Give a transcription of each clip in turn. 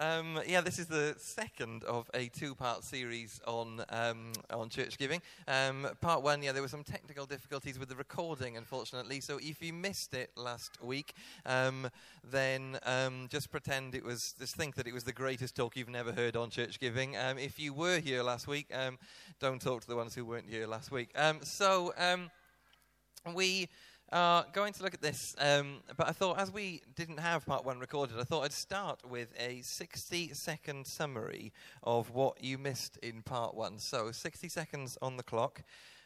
Um, yeah, this is the second of a two-part series on um, on church giving. Um, part one, yeah, there were some technical difficulties with the recording, unfortunately. So if you missed it last week, um, then um, just pretend it was, just think that it was the greatest talk you've never heard on church giving. Um, if you were here last week, don't talk to the ones who weren't here last week. so we are going to look at this, um, but I thought as we didn't have part one recorded, I thought I'd start with a 60 second summary of what you missed in part one. So, 60 seconds on the clock.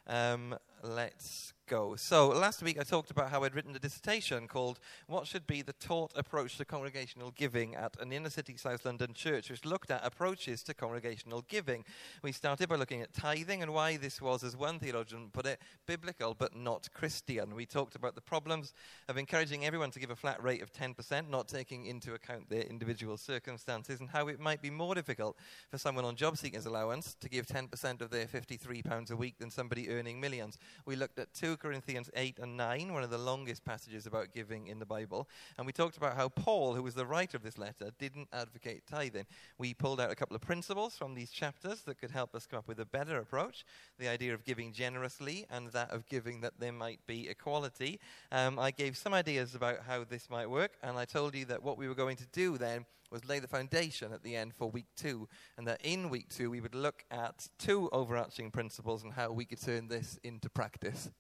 Um, let's So, last week I talked about how I'd written a dissertation called What Should Be the Taught Approach to Congregational Giving at an Inner City South London church, which looked at approaches to congregational giving. We started by looking at tithing and why this was, as one theologian put it, biblical but not Christian. We talked about the problems of encouraging everyone to give a flat rate of 10%, not taking into account their individual circumstances, and how it might be more difficult for someone on job seekers allowance to give 10% of their £53 a week than somebody earning millions. We looked at 2 Corinthians 8 and 9, one of the longest passages about giving in the Bible. And we talked about how Paul, who was the writer of this letter, didn't advocate tithing. We pulled out a couple of principles from these chapters that could help us come up with a better approach the idea of giving generously and that of giving that there might be equality. Um, I gave some ideas about how this might work, and I told you that what we were going to do then was lay the foundation at the end for week two, and that in week two we would look at two overarching principles and how we could turn this into practice.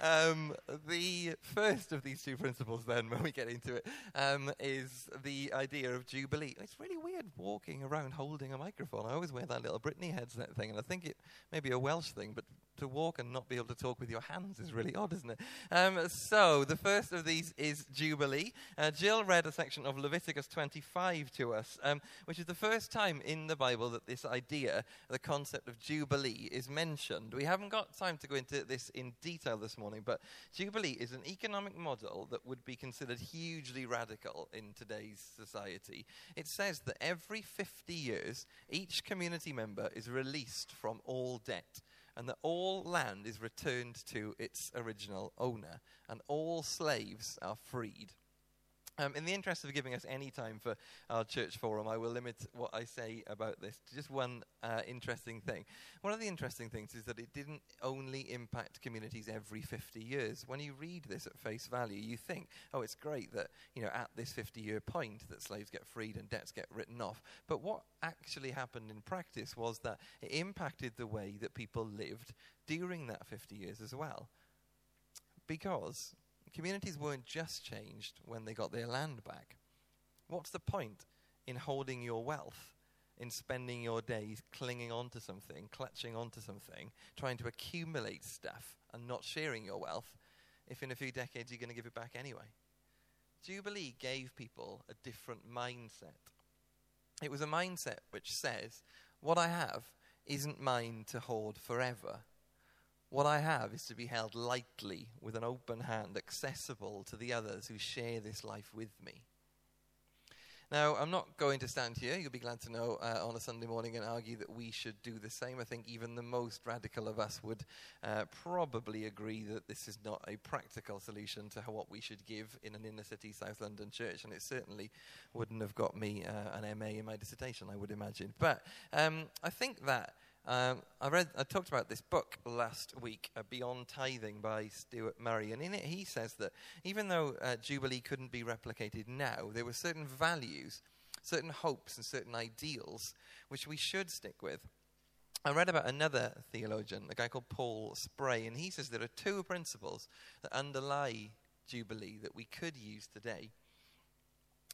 Um, the first of these two principles, then, when we get into it, um, is the idea of Jubilee. It's really weird walking around holding a microphone. I always wear that little Britney headset thing, and I think it may be a Welsh thing, but to walk and not be able to talk with your hands is really odd, isn't it? Um, so, the first of these is Jubilee. Uh, Jill read a section of Leviticus 25 to us, um, which is the first time in the Bible that this idea, the concept of Jubilee, is mentioned. We haven't got time to go into this in detail this morning, but Jubilee is an economic model that would be considered hugely radical in today's society. It says that every 50 years, each community member is released from all debt and that all land is returned to its original owner, and all slaves are freed. Um, in the interest of giving us any time for our church forum, I will limit what I say about this to just one uh, interesting thing. One of the interesting things is that it didn't only impact communities every 50 years. When you read this at face value, you think, oh, it's great that, you know, at this 50 year point that slaves get freed and debts get written off. But what actually happened in practice was that it impacted the way that people lived during that 50 years as well. Because communities weren't just changed when they got their land back. What's the point in holding your wealth, in spending your days clinging onto something, clutching onto something, trying to accumulate stuff and not sharing your wealth, if in a few decades you're going to give it back anyway? Jubilee gave people a different mindset. It was a mindset which says, What I have isn't mine to hoard forever. What I have is to be held lightly with an open hand, accessible to the others who share this life with me. Now, I'm not going to stand here, you'll be glad to know, uh, on a Sunday morning and argue that we should do the same. I think even the most radical of us would uh, probably agree that this is not a practical solution to what we should give in an inner city South London church, and it certainly wouldn't have got me uh, an MA in my dissertation, I would imagine. But um, I think that um, I read, I talked about this book last week, uh, Beyond Tithing by Stuart Murray, and in it he says that even though uh, Jubilee couldn't be replicated now, there were certain values, certain hopes, and certain ideals which we should stick with. I read about another theologian, a guy called Paul Spray, and he says there are two principles that underlie Jubilee that we could use today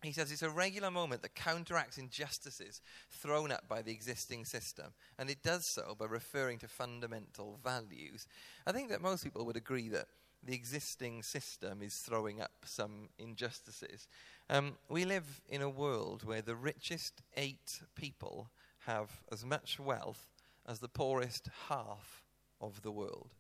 he says it's a regular moment that counteracts injustices thrown up by the existing system, and it does so by referring to fundamental values. I think that most people would agree that the existing system is throwing up some injustices. Um, we live in a world where the richest eight people have as much wealth as the poorest half of the world.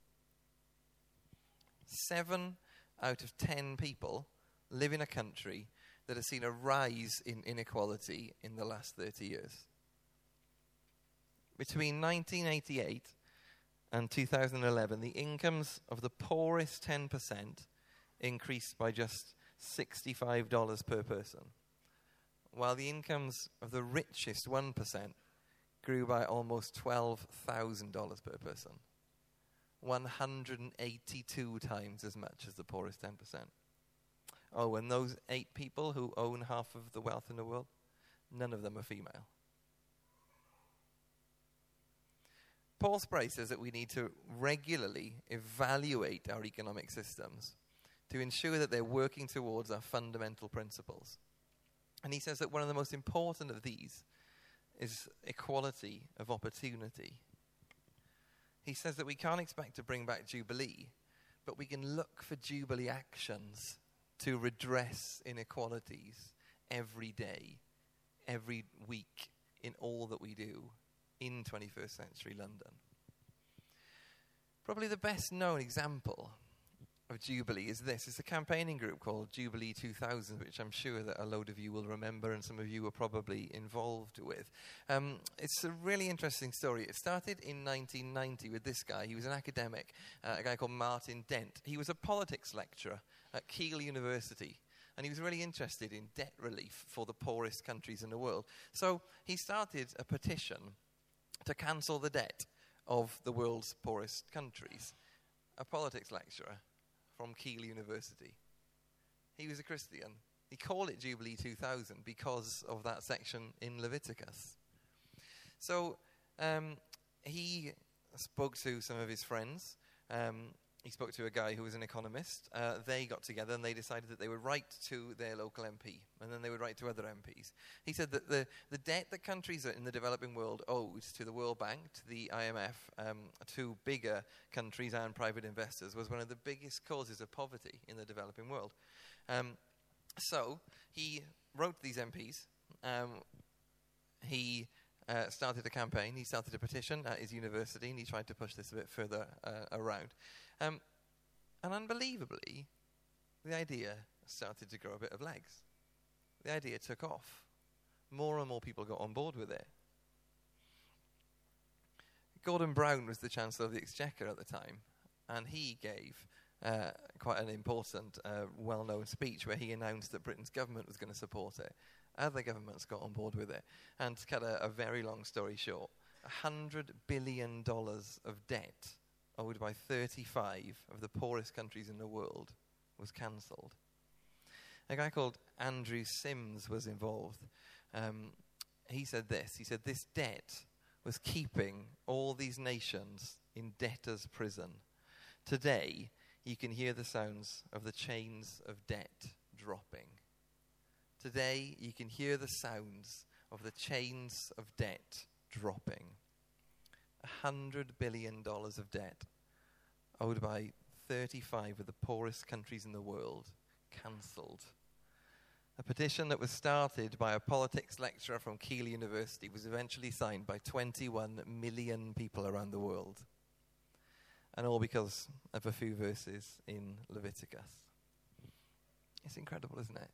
Seven out of ten people live in a country that has seen a rise in inequality in the last 30 years. Between 1988 and 2011, the incomes of the poorest 10% increased by just $65 per person, while the incomes of the richest 1% grew by almost $12,000 per person. 182 times as much as the poorest 10%. Oh, and those eight people who own half of the wealth in the world, none of them are female. Paul Spray says that we need to regularly evaluate our economic systems to ensure that they're working towards our fundamental principles. And he says that one of the most important of these is equality of opportunity. He says that we can't expect to bring back Jubilee, but we can look for Jubilee actions to redress inequalities every day, every week, in all that we do in 21st century London. Probably the best known example of Jubilee is this. It's a campaigning group called Jubilee 2000, which I'm sure that a load of you will remember and some of you were probably involved with. Um, it's a really interesting story. It started in 1990 with this guy. He was an academic, uh, a guy called Martin Dent. He was a politics lecturer at Keele University. And he was really interested in debt relief for the poorest countries in the world. So he started a petition to cancel the debt of the world's poorest countries. A politics lecturer from Keele University. He was a Christian. He called it Jubilee 2000 because of that section in Leviticus. So um, he spoke to some of his friends. Um, he spoke to a guy who was an economist. Uh, they got together and they decided that they would write to their local MP and then they would write to other MPs. He said that the, the debt that countries in the developing world owed to the World Bank, to the IMF, um, to bigger countries and private investors was one of the biggest causes of poverty in the developing world. Um, so he wrote these MPs. Um, he uh, started a campaign. He started a petition at his university, and he tried to push this a bit further uh, around. Um, and unbelievably, the idea started to grow a bit of legs. The idea took off. More and more people got on board with it. Gordon Brown was the Chancellor of the Exchequer at the time, and he gave uh, quite an important, uh, well known speech where he announced that Britain's government was going to support it. Other governments got on board with it. And to cut a, a very long story short, $100 billion of debt owed by 35 of the poorest countries in the world was cancelled. A guy called Andrew Simms was involved. Um, he said this He said, This debt was keeping all these nations in debtor's prison. Today, you can hear the sounds of the chains of debt dropping. Today, you can hear the sounds of the chains of debt dropping. A hundred billion dollars of debt owed by 35 of the poorest countries in the world cancelled. A petition that was started by a politics lecturer from Keele University was eventually signed by 21 million people around the world. And all because of a few verses in Leviticus. It's incredible, isn't it?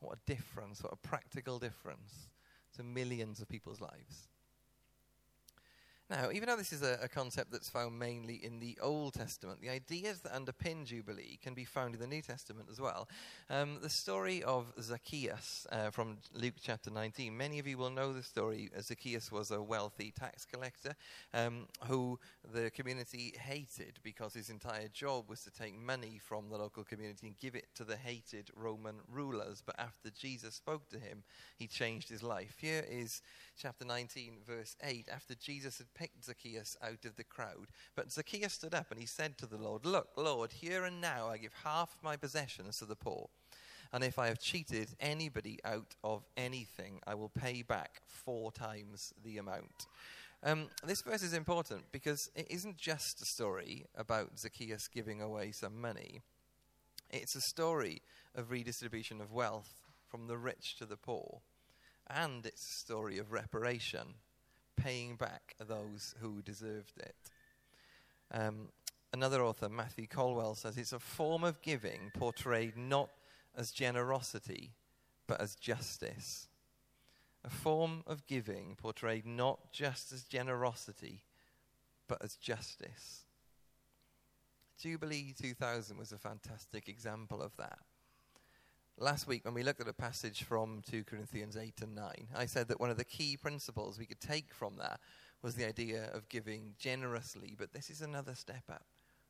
What a difference, what a practical difference to millions of people's lives. Now, even though this is a, a, concept that's found mainly in the Old Testament, the ideas that underpin Jubilee can be found in the New Testament as well. Um, the story of Zacchaeus uh, from Luke chapter 19. Many of you will know the story. Zacchaeus was a wealthy tax collector um, who the community hated because his entire job was to take money from the local community and give it to the hated Roman rulers. But after Jesus spoke to him, he changed his life. Here is chapter 19, verse 8. After Jesus had picked Zacchaeus out of the crowd. But Zacchaeus stood up and he said to the Lord, Look, Lord, here and now I give half my possessions to the poor. And if I have cheated anybody out of anything, I will pay back four times the amount. Um, this verse is important because it isn't just a story about Zacchaeus giving away some money. It's a story of redistribution of wealth from the rich to the poor. And it's a story of reparation paying back those who deserved it. Um, another author, Matthew Colwell, says it's a form of giving portrayed not as generosity, but as justice. A form of giving portrayed not just as generosity, but as justice. Jubilee 2000 was a fantastic example of that. Last week, when we looked at a passage from 2 Corinthians 8 and 9, I said that one of the key principles we could take from that was the idea of giving generously, but this is another step up.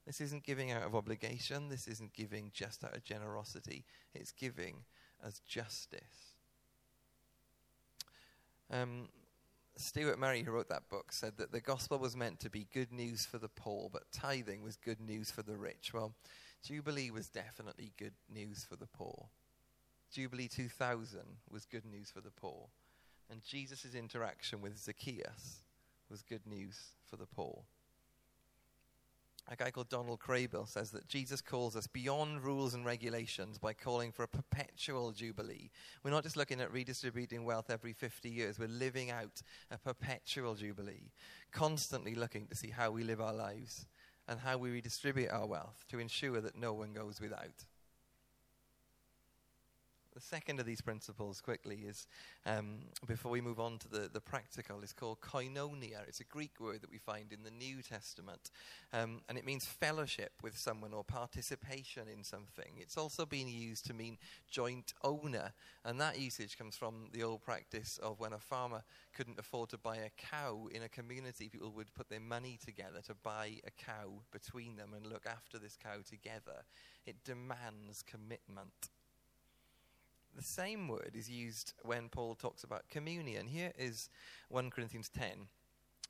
This isn't giving out of obligation, this isn't giving just out of generosity, it's giving as justice. Um, Stuart Murray, who wrote that book, said that the gospel was meant to be good news for the poor, but tithing was good news for the rich. Well, Jubilee was definitely good news for the poor. Jubilee 2000 was good news for the poor. And Jesus' interaction with Zacchaeus was good news for the poor. A guy called Donald Kraybill says that Jesus calls us beyond rules and regulations by calling for a perpetual jubilee. We're not just looking at redistributing wealth every 50 years, we're living out a perpetual jubilee, constantly looking to see how we live our lives and how we redistribute our wealth to ensure that no one goes without. The second of these principles, quickly, is um, before we move on to the, the practical, is called koinonia. It's a Greek word that we find in the New Testament, um, and it means fellowship with someone or participation in something. It's also been used to mean joint owner, and that usage comes from the old practice of when a farmer couldn't afford to buy a cow in a community, people would put their money together to buy a cow between them and look after this cow together. It demands commitment. The same word is used when Paul talks about communion. Here is 1 Corinthians 10.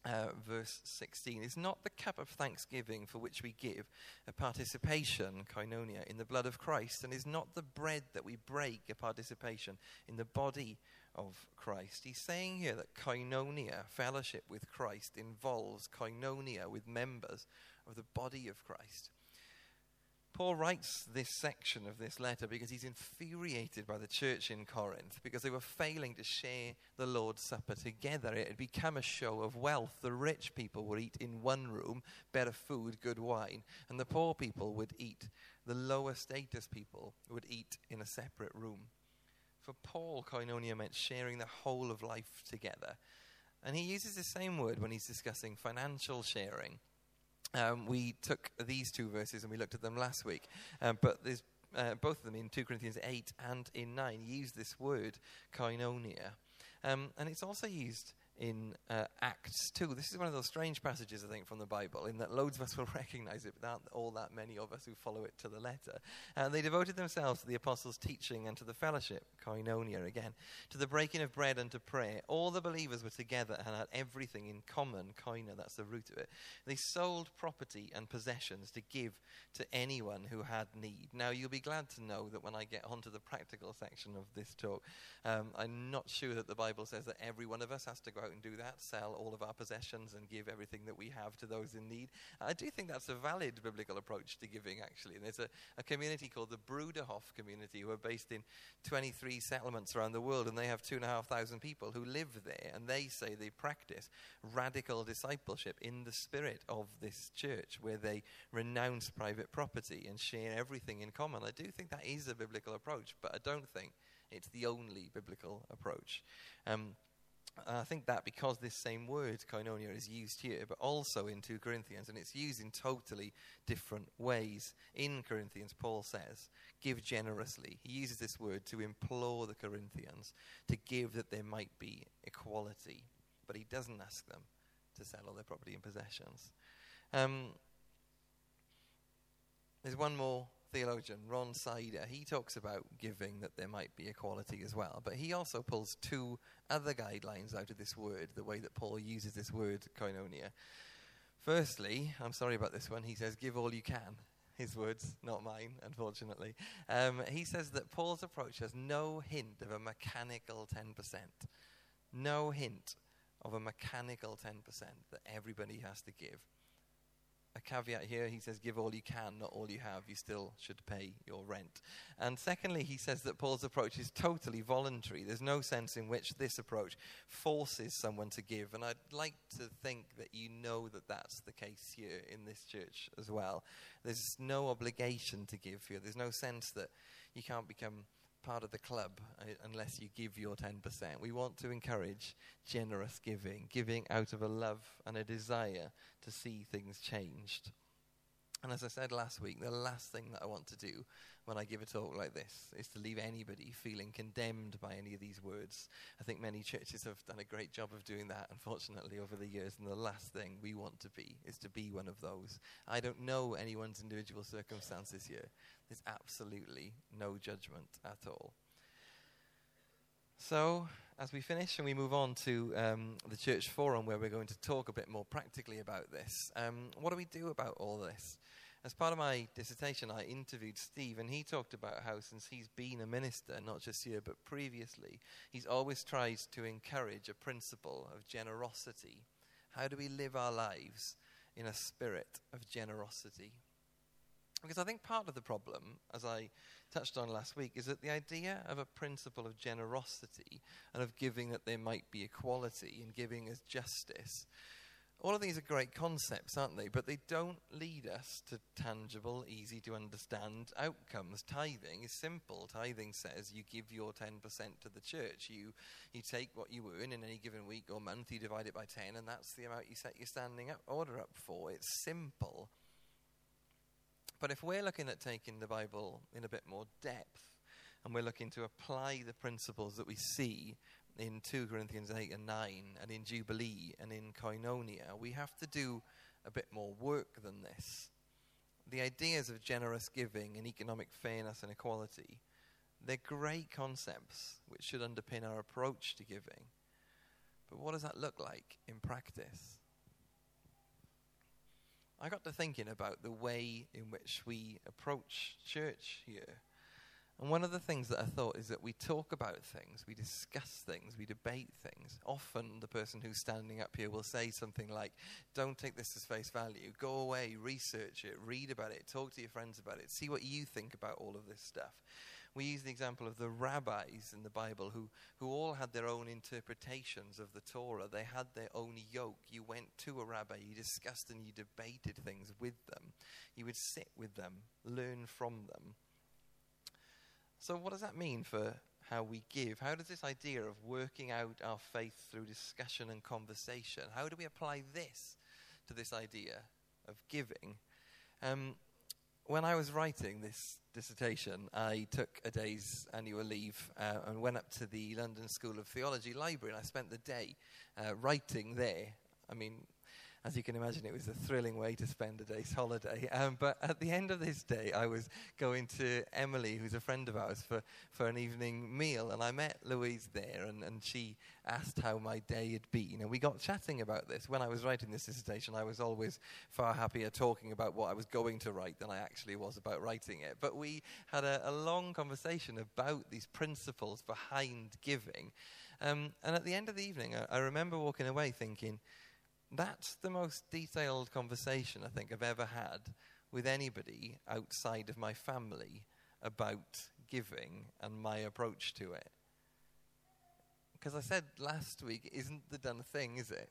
Uh, verse 16 is not the cup of thanksgiving for which we give a participation, koinonia, in the blood of Christ, and is not the bread that we break a participation in the body of Christ. He's saying here that koinonia, fellowship with Christ, involves koinonia with members of the body of Christ. Paul writes this section of this letter because he's infuriated by the church in Corinth because they were failing to share the Lord's Supper together. It had become a show of wealth. The rich people would eat in one room, better food, good wine, and the poor people would eat. The lower status people would eat in a separate room. For Paul, koinonia meant sharing the whole of life together. And he uses the same word when he's discussing financial sharing. Um, we took these two verses and we looked at them last week, um, but there's uh, both of them in 2 Corinthians 8 and in 9 use this word, koinonia. Um, and it's also used in uh, Acts 2. This is one of those strange passages, I think, from the Bible, in that loads of us will recognize it, but not all that many of us who follow it to the letter. And they devoted themselves to the apostles' teaching and to the fellowship, koinonia again, to the breaking of bread and to prayer. All the believers were together and had everything in common, koina, that's the root of it. They sold property and possessions to give to anyone who had need. Now, you'll be glad to know that when I get onto the practical section of this talk, um, I'm not sure that the Bible says that every one of us has to go out and do that, sell all of our possessions and give everything that we have to those in need. I do think that's a valid biblical approach to giving, actually. And there's a, a community called the Bruderhof community who are based in 23 settlements around the world, and they have two and a half thousand people who live there, and they say they practice radical discipleship in the spirit of this church, where they renounce private property and share everything in common. I do think that is a biblical approach, but I don't think it's the only biblical approach. Um, I think that because this same word, koinonia, is used here, but also in 2 Corinthians, and it's used in totally different ways. In Corinthians, Paul says, give generously. He uses this word to implore the Corinthians to give that there might be equality, but he doesn't ask them to sell all their property and possessions. Um, there's one more theologian, Ron Sider, he talks about giving that there might be equality as well. But he also pulls two other guidelines out of this word, the way that Paul uses this word, koinonia. Firstly, I'm sorry about this one, he says, give all you can. His words, not mine, unfortunately. Um, he says that Paul's approach has no hint of a mechanical 10%. No hint of a mechanical 10% that everybody has to give a caveat here. He says, Give all you can, not all you have. You still should pay your rent. And secondly, he says that Paul's approach is totally voluntary. There's no sense in which this approach forces someone to give. And I'd like to think that you know that that's the case here in this church as well. There's no obligation to give here, there's no sense that you can't become part of the club uh, unless you give your 10%. We want to encourage generous giving, giving out of a love and a desire to see things changed. And as I said last week, the last thing that I want to do when I give a talk like this is to leave anybody feeling condemned by any of these words. I think many churches have done a great job of doing that, unfortunately, over the years. And the last thing we want to be is to be one of those. I don't know anyone's individual circumstances here. There's absolutely no judgment at all. So, as we finish and we move on to um, the church forum where we're going to talk a bit more practically about this, um, what do we do about all this? As part of my dissertation, I interviewed Steve, and he talked about how, since he's been a minister, not just here, but previously, he's always tried to encourage a principle of generosity. How do we live our lives in a spirit of generosity? Because I think part of the problem, as I touched on last week, is that the idea of a principle of generosity and of giving that there might be equality and giving as justice all of these are great concepts, aren't they? But they don't lead us to tangible, easy to understand outcomes. Tithing is simple. Tithing says you give your 10% to the church. You, you take what you earn in any given week or month, you divide it by 10, and that's the amount you set your standing up, order up for. It's simple. But if we're looking at taking the Bible in a bit more depth, and we're looking to apply the principles that we see in 2 Corinthians 8 and 9, and in Jubilee and in Koinonia, we have to do a bit more work than this. The ideas of generous giving and economic fairness and equality, they're great concepts which should underpin our approach to giving. But what does that look like in practice? I got to thinking about the way in which we approach church here. And one of the things that I thought is that we talk about things, we discuss things, we debate things. Often the person who's standing up here will say something like, Don't take this as face value. Go away, research it, read about it, talk to your friends about it, see what you think about all of this stuff. We use the example of the rabbis in the Bible who, who all had their own interpretations of the Torah. They had their own yoke. You went to a rabbi, you discussed and you debated things with them. You would sit with them, learn from them. So, what does that mean for how we give? How does this idea of working out our faith through discussion and conversation, how do we apply this to this idea of giving? Um, when I was writing this dissertation, I took a day's annual leave uh, and went up to the London School of Theology library, and I spent the day uh, writing there. I mean, as you can imagine, it was a thrilling way to spend a day's holiday. Um, but at the end of this day, I was going to Emily, who's a friend of ours, for, for an evening meal. And I met Louise there, and, and she asked how my day had been. And we got chatting about this. When I was writing this dissertation, I was always far happier talking about what I was going to write than I actually was about writing it. But we had a, a long conversation about these principles behind giving. Um, and at the end of the evening, I, I remember walking away thinking, that's the most detailed conversation I think I've ever had with anybody outside of my family about giving and my approach to it. Because I said last week, isn't the done thing, is it?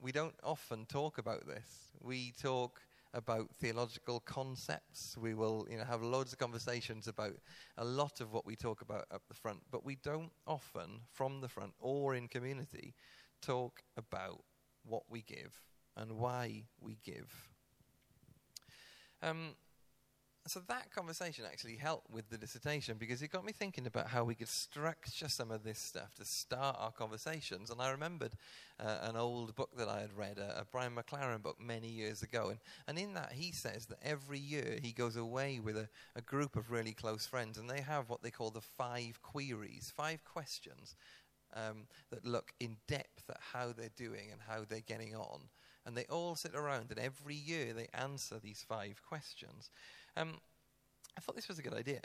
We don't often talk about this. We talk about theological concepts. We will, you know, have loads of conversations about a lot of what we talk about up the front, but we don't often, from the front or in community, talk about what we give and why we give. Um, so that conversation actually helped with the dissertation because it got me thinking about how we could structure some of this stuff to start our conversations. And I remembered uh, an old book that I had read, a, a, Brian McLaren book many years ago. And, and in that, he says that every year he goes away with a, a group of really close friends and they have what they call the five queries, five questions um, that look in depth at how they're doing and how they're getting on. And they all sit around, and every year they answer these five questions. Um, I thought this was a good idea.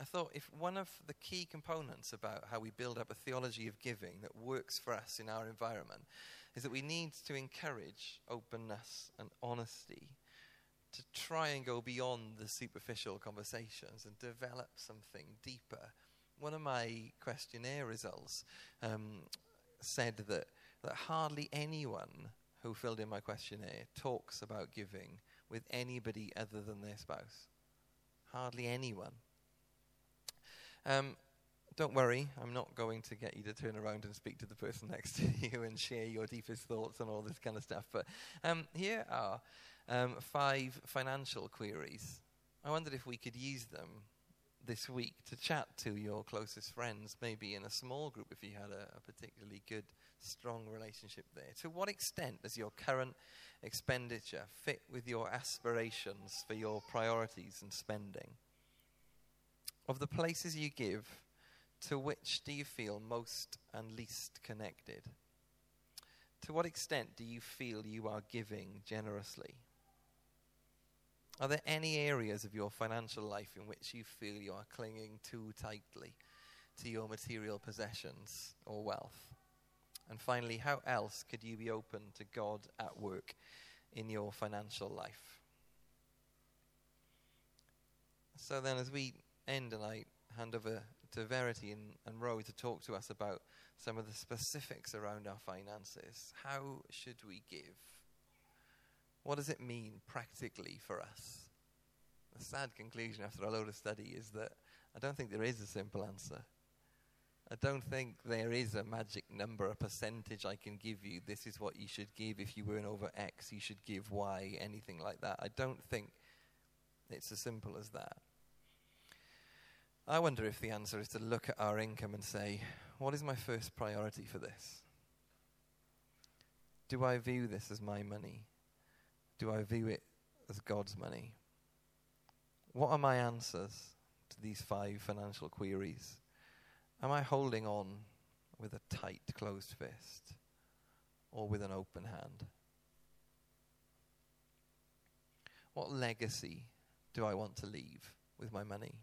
I thought if one of the key components about how we build up a theology of giving that works for us in our environment is that we need to encourage openness and honesty to try and go beyond the superficial conversations and develop something deeper one of my questionnaire results um, said that, that hardly anyone who filled in my questionnaire talks about giving with anybody other than their spouse. Hardly anyone. Um, don't worry, I'm not going to get you to turn around and speak to the person next to you and share your deepest thoughts and all this kind of stuff. But um, here are um, five financial queries. I wondered if we could use them this week to chat to your closest friends, maybe in a small group if you had a, a particularly good, strong relationship there. To what extent does your current expenditure fit with your aspirations for your priorities and spending? Of the places you give, to which do you feel most and least connected? To what extent do you feel you are giving generously? Are there any areas of your financial life in which you feel you are clinging too tightly to your material possessions or wealth? And finally, how else could you be open to God at work in your financial life? So then, as we end and I hand over to Verity and, and Roe to talk to us about some of the specifics around our finances, how should we give? What does it mean practically for us? The sad conclusion after a load of study is that I don't think there is a simple answer. I don't think there is a magic number, a percentage I can give you. This is what you should give. If you earn over X, you should give Y, anything like that. I don't think it's as simple as that. I wonder if the answer is to look at our income and say, what is my first priority for this? Do I view this as my money? Do I view it as God's money? What are my answers to these five financial queries? Am I holding on with a tight, closed fist or with an open hand? What legacy do I want to leave with my money?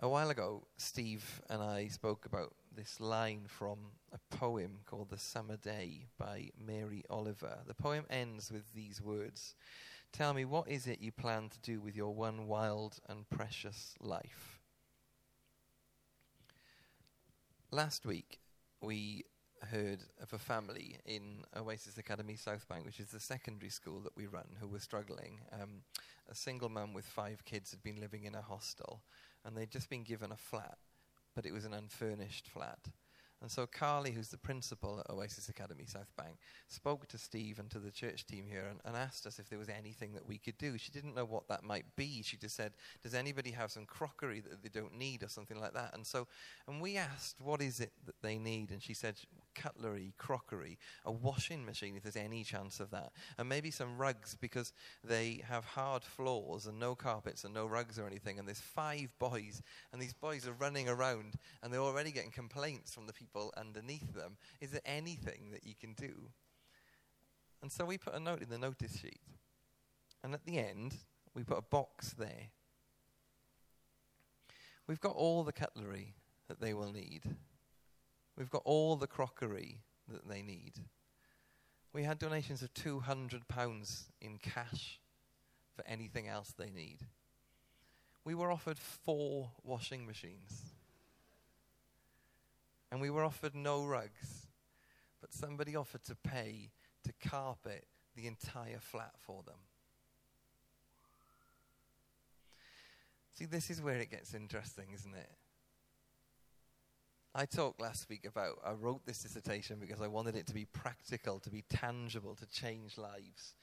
A while ago, Steve and I spoke about this line from a poem called The Summer Day by Mary Oliver. The poem ends with these words Tell me, what is it you plan to do with your one wild and precious life? Last week, we heard of a family in Oasis Academy South Bank, which is the secondary school that we run, who were struggling. Um, a single mum with five kids had been living in a hostel and they'd just been given a flat, but it was an unfurnished flat. And so Carly, who's the principal at Oasis Academy South Bank, spoke to Steve and to the church team here and, and, asked us if there was anything that we could do. She didn't know what that might be. She just said, Does anybody have some crockery that they don't need or something like that? And so, and we asked, What is it that they need? And she said, Cutlery, crockery, a washing machine if there's any chance of that, and maybe some rugs because they have hard floors and no carpets and no rugs or anything. And there's five boys, and these boys are running around and they're already getting complaints from the people underneath them. Is there anything that you can do? And so we put a note in the notice sheet. And at the end, we put a box there. We've got all the cutlery that they will need. We've got all the crockery that they need. We had donations of £200 in cash for anything else they need. We were offered four washing machines. And we were offered no rugs, but somebody offered to pay to carpet the entire flat for them. See, this is where it gets interesting, isn't it? I talked last week about, I wrote this dissertation because I wanted it to be practical, to be tangible, to change lives.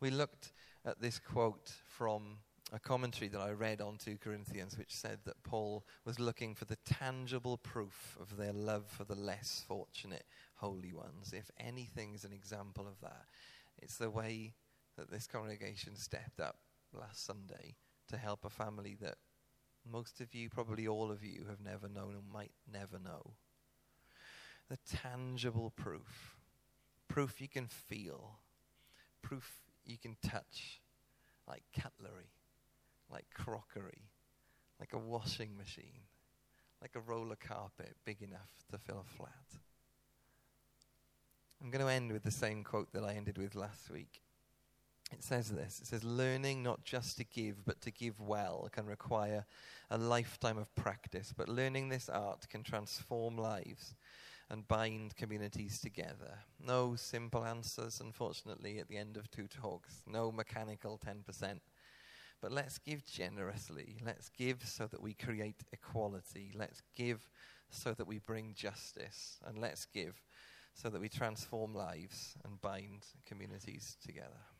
We looked at this quote from a commentary that I read on 2 Corinthians, which said that Paul was looking for the tangible proof of their love for the less fortunate holy ones. If anything is an example of that, it's the way that this congregation stepped up last Sunday to help a family that most of you, probably all of you, have never known and might never know. The tangible proof. Proof you can feel. Proof you can touch, like cutlery like crockery, like a washing machine, like a roller carpet big enough to fill a flat. I'm going to end with the same quote that I ended with last week. It says this it says, Learning not just to give, but to give well can require a lifetime of practice, but learning this art can transform lives and bind communities together. No simple answers, unfortunately, at the end of two talks. No mechanical 10%. but let's give generously. Let's give so that we create equality. Let's give so that we bring justice. And let's give so that we transform lives and bind communities together.